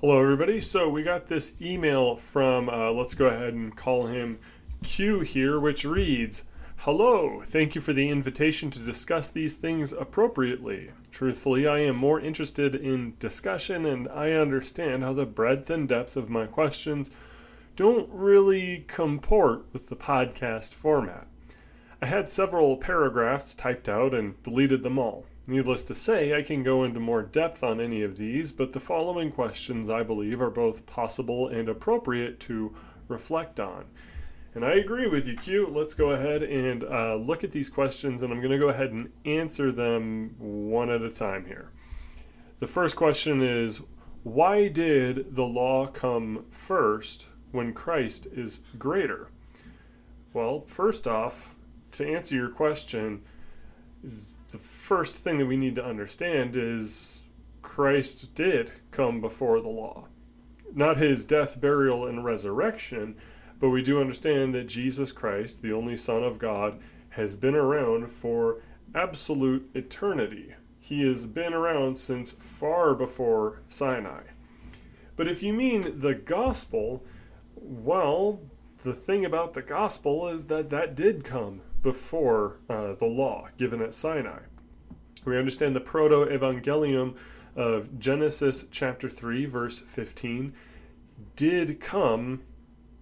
Hello, everybody. So we got this email from, uh, let's go ahead and call him Q here, which reads Hello, thank you for the invitation to discuss these things appropriately. Truthfully, I am more interested in discussion, and I understand how the breadth and depth of my questions don't really comport with the podcast format. I had several paragraphs typed out and deleted them all. Needless to say, I can go into more depth on any of these, but the following questions I believe are both possible and appropriate to reflect on. And I agree with you, Q. Let's go ahead and uh, look at these questions, and I'm going to go ahead and answer them one at a time here. The first question is Why did the law come first when Christ is greater? Well, first off, to answer your question, first thing that we need to understand is Christ did come before the law. Not his death, burial, and resurrection, but we do understand that Jesus Christ, the only Son of God, has been around for absolute eternity. He has been around since far before Sinai. But if you mean the gospel, well, the thing about the gospel is that that did come before uh, the law given at Sinai. We understand the proto evangelium of Genesis chapter 3, verse 15, did come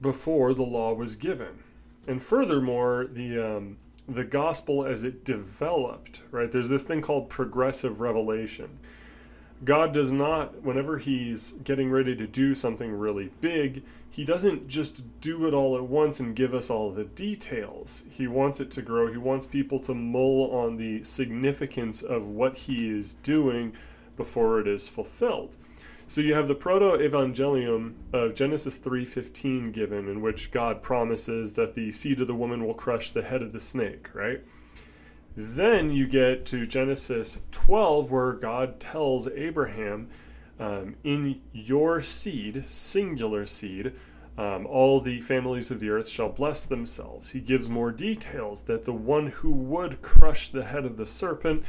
before the law was given. And furthermore, the um, the gospel as it developed, right? There's this thing called progressive revelation. God does not, whenever He's getting ready to do something really big, He doesn't just do it all at once and give us all the details. He wants it to grow. He wants people to mull on the significance of what He is doing before it is fulfilled. So you have the proto-evangelium of Genesis 3:15 given in which God promises that the seed of the woman will crush the head of the snake, right? Then you get to Genesis 12 where God tells Abraham um, in your seed, singular seed, um, all the families of the earth shall bless themselves. He gives more details that the one who would crush the head of the serpent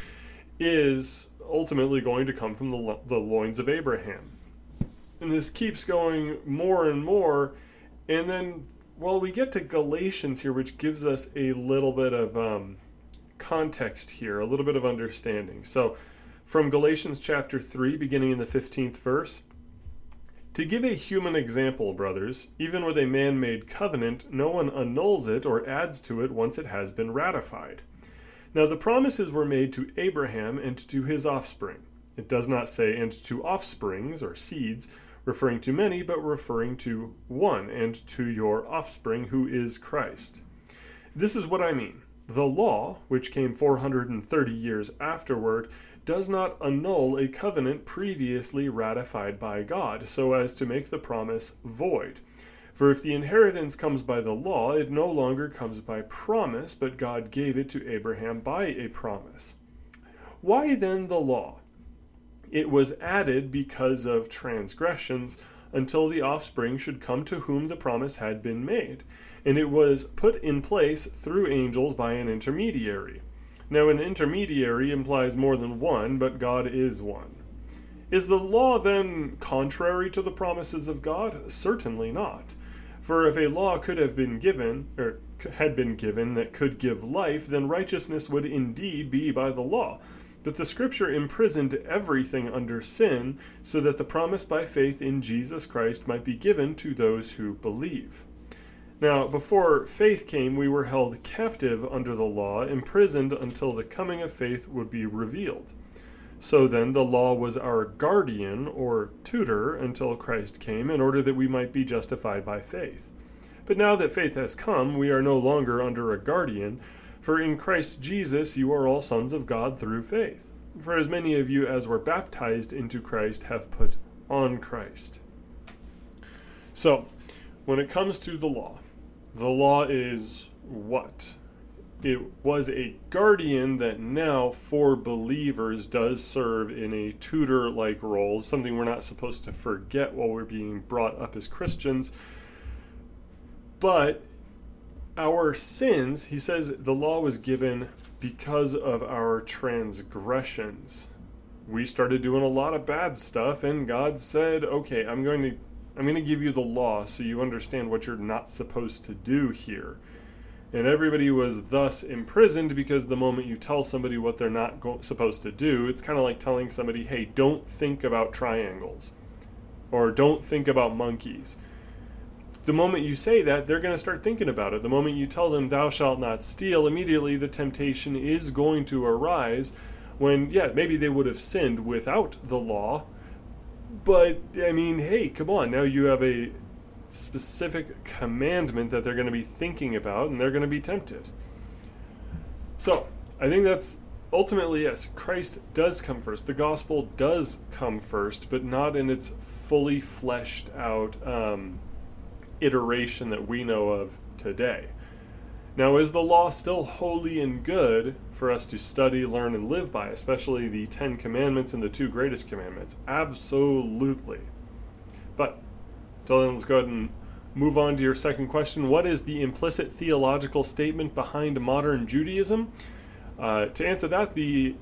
is ultimately going to come from the, lo- the loins of Abraham. And this keeps going more and more. And then, well, we get to Galatians here, which gives us a little bit of um, context here, a little bit of understanding. So, from Galatians chapter 3, beginning in the 15th verse, to give a human example, brothers, even with a man made covenant, no one annuls it or adds to it once it has been ratified. Now the promises were made to Abraham and to his offspring. It does not say, and to offsprings or seeds, referring to many, but referring to one, and to your offspring, who is Christ. This is what I mean. The law, which came 430 years afterward, does not annul a covenant previously ratified by God, so as to make the promise void. For if the inheritance comes by the law, it no longer comes by promise, but God gave it to Abraham by a promise. Why then the law? It was added because of transgressions until the offspring should come to whom the promise had been made, and it was put in place through angels by an intermediary. Now, an intermediary implies more than one, but God is one. Is the law then contrary to the promises of God? Certainly not. For if a law could have been given, or had been given, that could give life, then righteousness would indeed be by the law. But the Scripture imprisoned everything under sin, so that the promise by faith in Jesus Christ might be given to those who believe. Now, before faith came, we were held captive under the law, imprisoned until the coming of faith would be revealed. So then, the law was our guardian or tutor until Christ came, in order that we might be justified by faith. But now that faith has come, we are no longer under a guardian, for in Christ Jesus you are all sons of God through faith. For as many of you as were baptized into Christ have put on Christ. So, when it comes to the law, the law is what? it was a guardian that now for believers does serve in a tutor like role, something we're not supposed to forget while we're being brought up as Christians. But our sins, he says the law was given because of our transgressions. we started doing a lot of bad stuff, and God said, "Okay, I'm going to I'm going to give you the law so you understand what you're not supposed to do here." And everybody was thus imprisoned because the moment you tell somebody what they're not go- supposed to do, it's kind of like telling somebody, "Hey, don't think about triangles." Or don't think about monkeys the moment you say that, they're going to start thinking about it. The moment you tell them, thou shalt not steal, immediately the temptation is going to arise when, yeah, maybe they would have sinned without the law. But, I mean, hey, come on. Now you have a specific commandment that they're going to be thinking about and they're going to be tempted. So, I think that's ultimately, yes, Christ does come first. The gospel does come first, but not in its fully fleshed out. Um, iteration that we know of today. Now, is the law still holy and good for us to study, learn, and live by, especially the Ten Commandments and the two greatest commandments? Absolutely. But, until then, let's go ahead and move on to your second question. What is the implicit theological statement behind modern Judaism? Uh, to answer that, the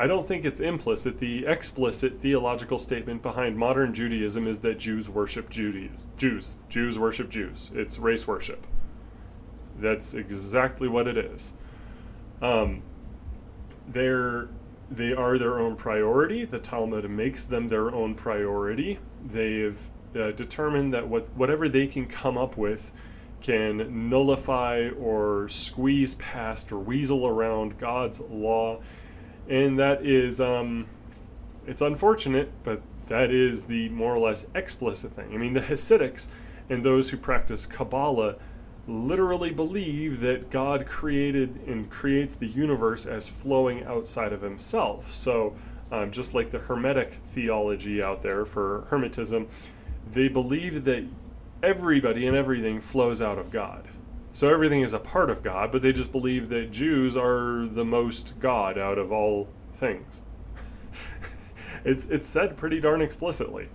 I don't think it's implicit. The explicit theological statement behind modern Judaism is that Jews worship Judaism. Jews. Jews worship Jews. It's race worship. That's exactly what it is. Um, they're they are their own priority. The Talmud makes them their own priority. They've uh, determined that what whatever they can come up with can nullify or squeeze past or weasel around God's law and that is um, it's unfortunate, but that is the more or less explicit thing. I mean, the Hasidics and those who practice Kabbalah literally believe that God created and creates the universe as flowing outside of Himself. So, um, just like the Hermetic theology out there for Hermetism, they believe that everybody and everything flows out of God. So everything is a part of God, but they just believe that Jews are the most God out of all things. it's it's said pretty darn explicitly.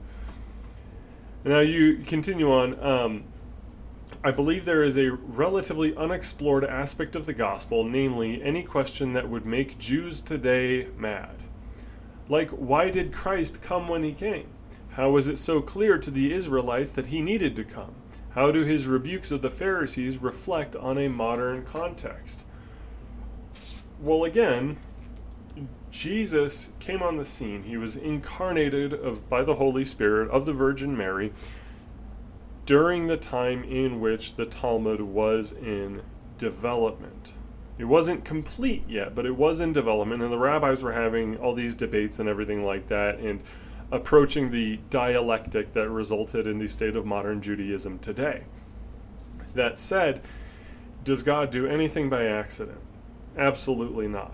Now you continue on. Um, I believe there is a relatively unexplored aspect of the gospel, namely any question that would make Jews today mad. Like, why did Christ come when he came? How was it so clear to the Israelites that he needed to come? How do his rebukes of the Pharisees reflect on a modern context? Well, again, Jesus came on the scene. He was incarnated of, by the Holy Spirit of the Virgin Mary during the time in which the Talmud was in development. It wasn't complete yet, but it was in development, and the rabbis were having all these debates and everything like that. And approaching the dialectic that resulted in the state of modern Judaism today. That said, does God do anything by accident? Absolutely not.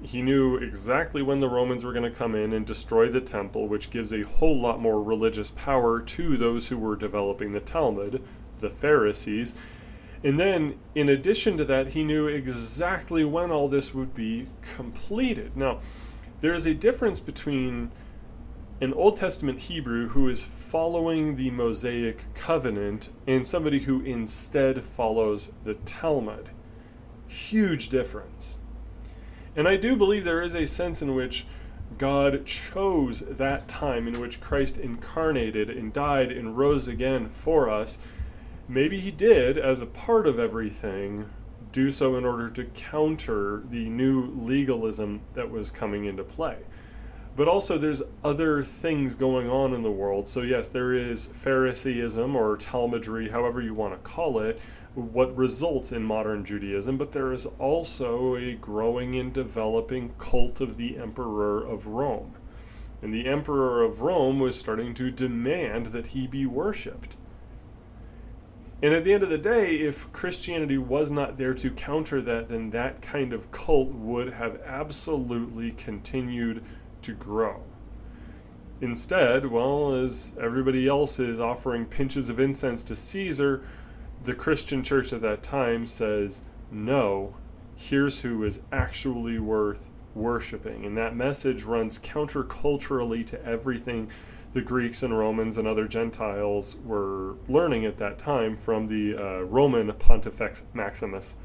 He knew exactly when the Romans were going to come in and destroy the temple, which gives a whole lot more religious power to those who were developing the Talmud, the Pharisees. And then, in addition to that, he knew exactly when all this would be completed. Now, there is a difference between an Old Testament Hebrew who is following the Mosaic covenant and somebody who instead follows the Talmud. Huge difference. And I do believe there is a sense in which God chose that time in which Christ incarnated and died and rose again for us. Maybe he did, as a part of everything, do so in order to counter the new legalism that was coming into play but also there's other things going on in the world. So, yes, there is Phariseeism or Talmudry, however you want to call it, what results in modern Judaism, but there is also a growing and developing cult of the Emperor of Rome. And the Emperor of Rome was starting to demand that he be worshipped. And at the end of the day, if Christianity was not there to counter that, then that kind of cult would have absolutely continued to grow. Instead, well, as everybody else is offering pinches of incense to Caesar, the Christian church at that time says, no, here's who is actually worth worshiping. And that message runs counterculturally to everything the Greeks and Romans and other Gentiles were learning at that time from the uh, Roman Pontifex Maximus.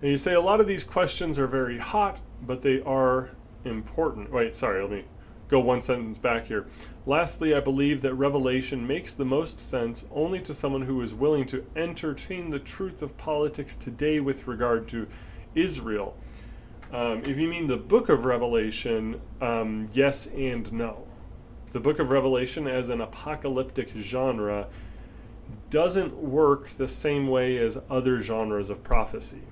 And you say a lot of these questions are very hot, but they are important. Wait, sorry, let me go one sentence back here. Lastly, I believe that Revelation makes the most sense only to someone who is willing to entertain the truth of politics today with regard to Israel. Um, if you mean the book of Revelation, um, yes and no. The book of Revelation, as an apocalyptic genre, doesn't work the same way as other genres of prophecy.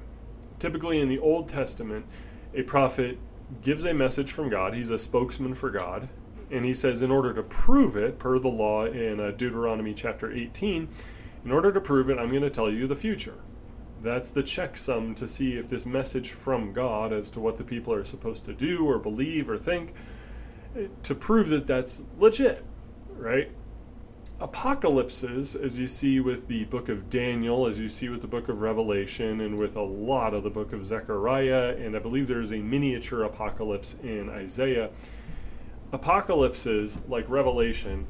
Typically, in the Old Testament, a prophet gives a message from God, he's a spokesman for God, and he says, in order to prove it, per the law in uh, Deuteronomy chapter 18, in order to prove it, I'm going to tell you the future. That's the checksum to see if this message from God as to what the people are supposed to do or believe or think, eh, to prove that that's legit, right? Apocalypses, as you see with the book of Daniel, as you see with the book of Revelation, and with a lot of the book of Zechariah, and I believe there's a miniature apocalypse in Isaiah. Apocalypses, like Revelation,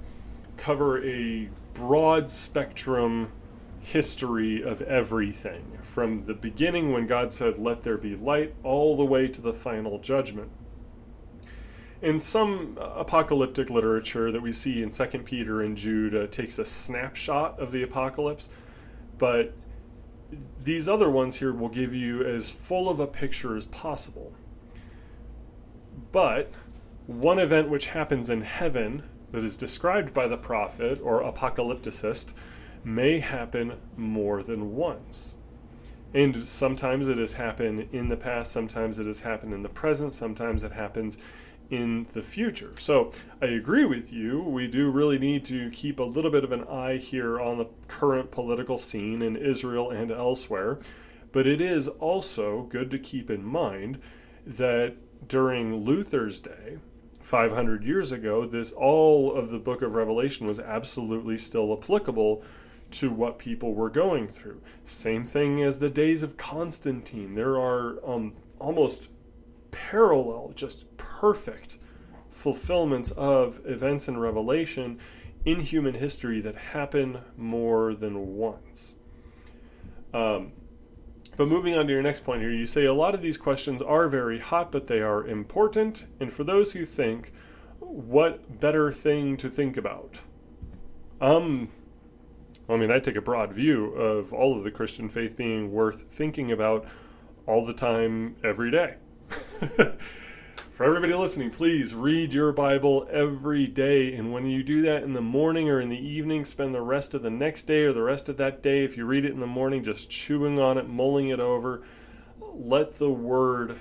cover a broad spectrum history of everything from the beginning when God said, Let there be light, all the way to the final judgment. In some apocalyptic literature that we see in 2 Peter and Jude, uh, takes a snapshot of the apocalypse, but these other ones here will give you as full of a picture as possible. But one event which happens in heaven that is described by the prophet or apocalypticist may happen more than once. And sometimes it has happened in the past, sometimes it has happened in the present, sometimes it happens in the future. So I agree with you. We do really need to keep a little bit of an eye here on the current political scene in Israel and elsewhere. But it is also good to keep in mind that during Luther's day, 500 years ago, this all of the book of Revelation was absolutely still applicable to what people were going through. Same thing as the days of Constantine. There are um, almost parallel, just perfect fulfillments of events in Revelation in human history that happen more than once. Um, but moving on to your next point here, you say a lot of these questions are very hot, but they are important. And for those who think, what better thing to think about? Um, I mean, I take a broad view of all of the Christian faith being worth thinking about all the time, every day. For everybody listening, please read your Bible every day. And when you do that in the morning or in the evening, spend the rest of the next day or the rest of that day, if you read it in the morning, just chewing on it, mulling it over. Let the Word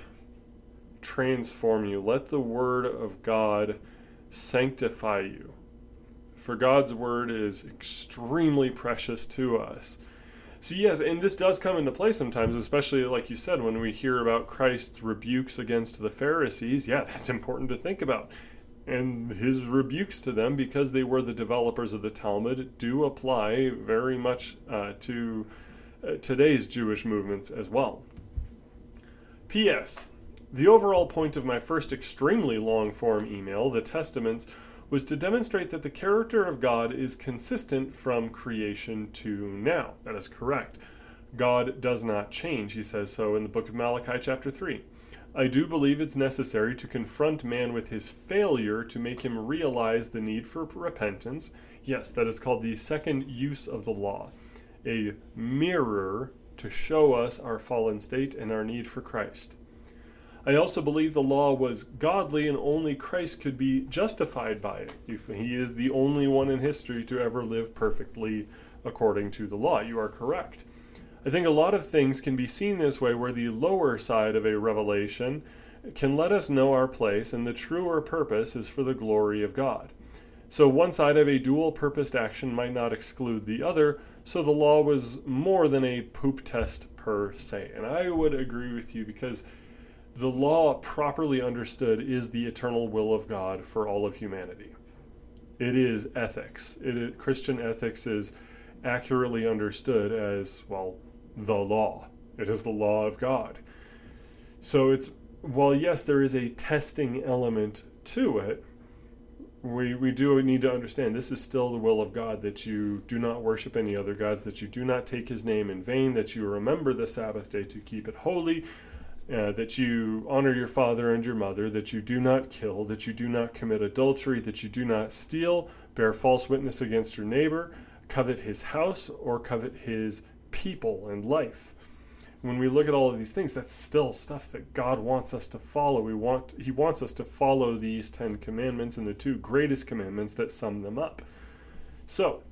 transform you, let the Word of God sanctify you for God's word is extremely precious to us. So, yes, and this does come into play sometimes, especially like you said, when we hear about Christ's rebukes against the Pharisees. Yeah, that's important to think about. And his rebukes to them, because they were the developers of the Talmud, do apply very much uh, to uh, today's Jewish movements as well. P.S. The overall point of my first extremely long form email, The Testaments, was to demonstrate that the character of God is consistent from creation to now. That is correct. God does not change. He says so in the book of Malachi, chapter 3. I do believe it's necessary to confront man with his failure to make him realize the need for repentance. Yes, that is called the second use of the law, a mirror to show us our fallen state and our need for Christ. I also believe the law was godly and only Christ could be justified by it. He is the only one in history to ever live perfectly according to the law. You are correct. I think a lot of things can be seen this way where the lower side of a revelation can let us know our place and the truer purpose is for the glory of God. So one side of a dual purposed action might not exclude the other, so the law was more than a poop test per se. And I would agree with you because the law, properly understood, is the eternal will of God for all of humanity. It is ethics. It is, Christian ethics is accurately understood as, well, the law. It is the law of God. So it's, while yes, there is a testing element to it, we, we do need to understand this is still the will of God that you do not worship any other gods, that you do not take his name in vain, that you remember the Sabbath day to keep it holy, uh, that you honor your father and your mother, that you do not kill, that you do not commit adultery, that you do not steal, bear false witness against your neighbor, covet his house, or covet his people and life. When we look at all of these things, that's still stuff that God wants us to follow. We want He wants us to follow these Ten Commandments and the two greatest commandments that sum them up. So,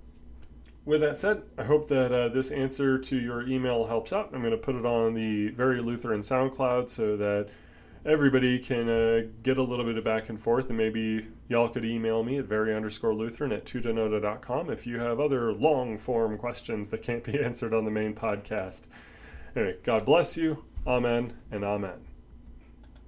with that said, I hope that uh, this answer to your email helps out. I'm going to put it on the Very Lutheran SoundCloud so that everybody can uh, get a little bit of back and forth. And maybe y'all could email me at very underscore Lutheran at tutanota.com if you have other long form questions that can't be answered on the main podcast. Anyway, God bless you. Amen and amen.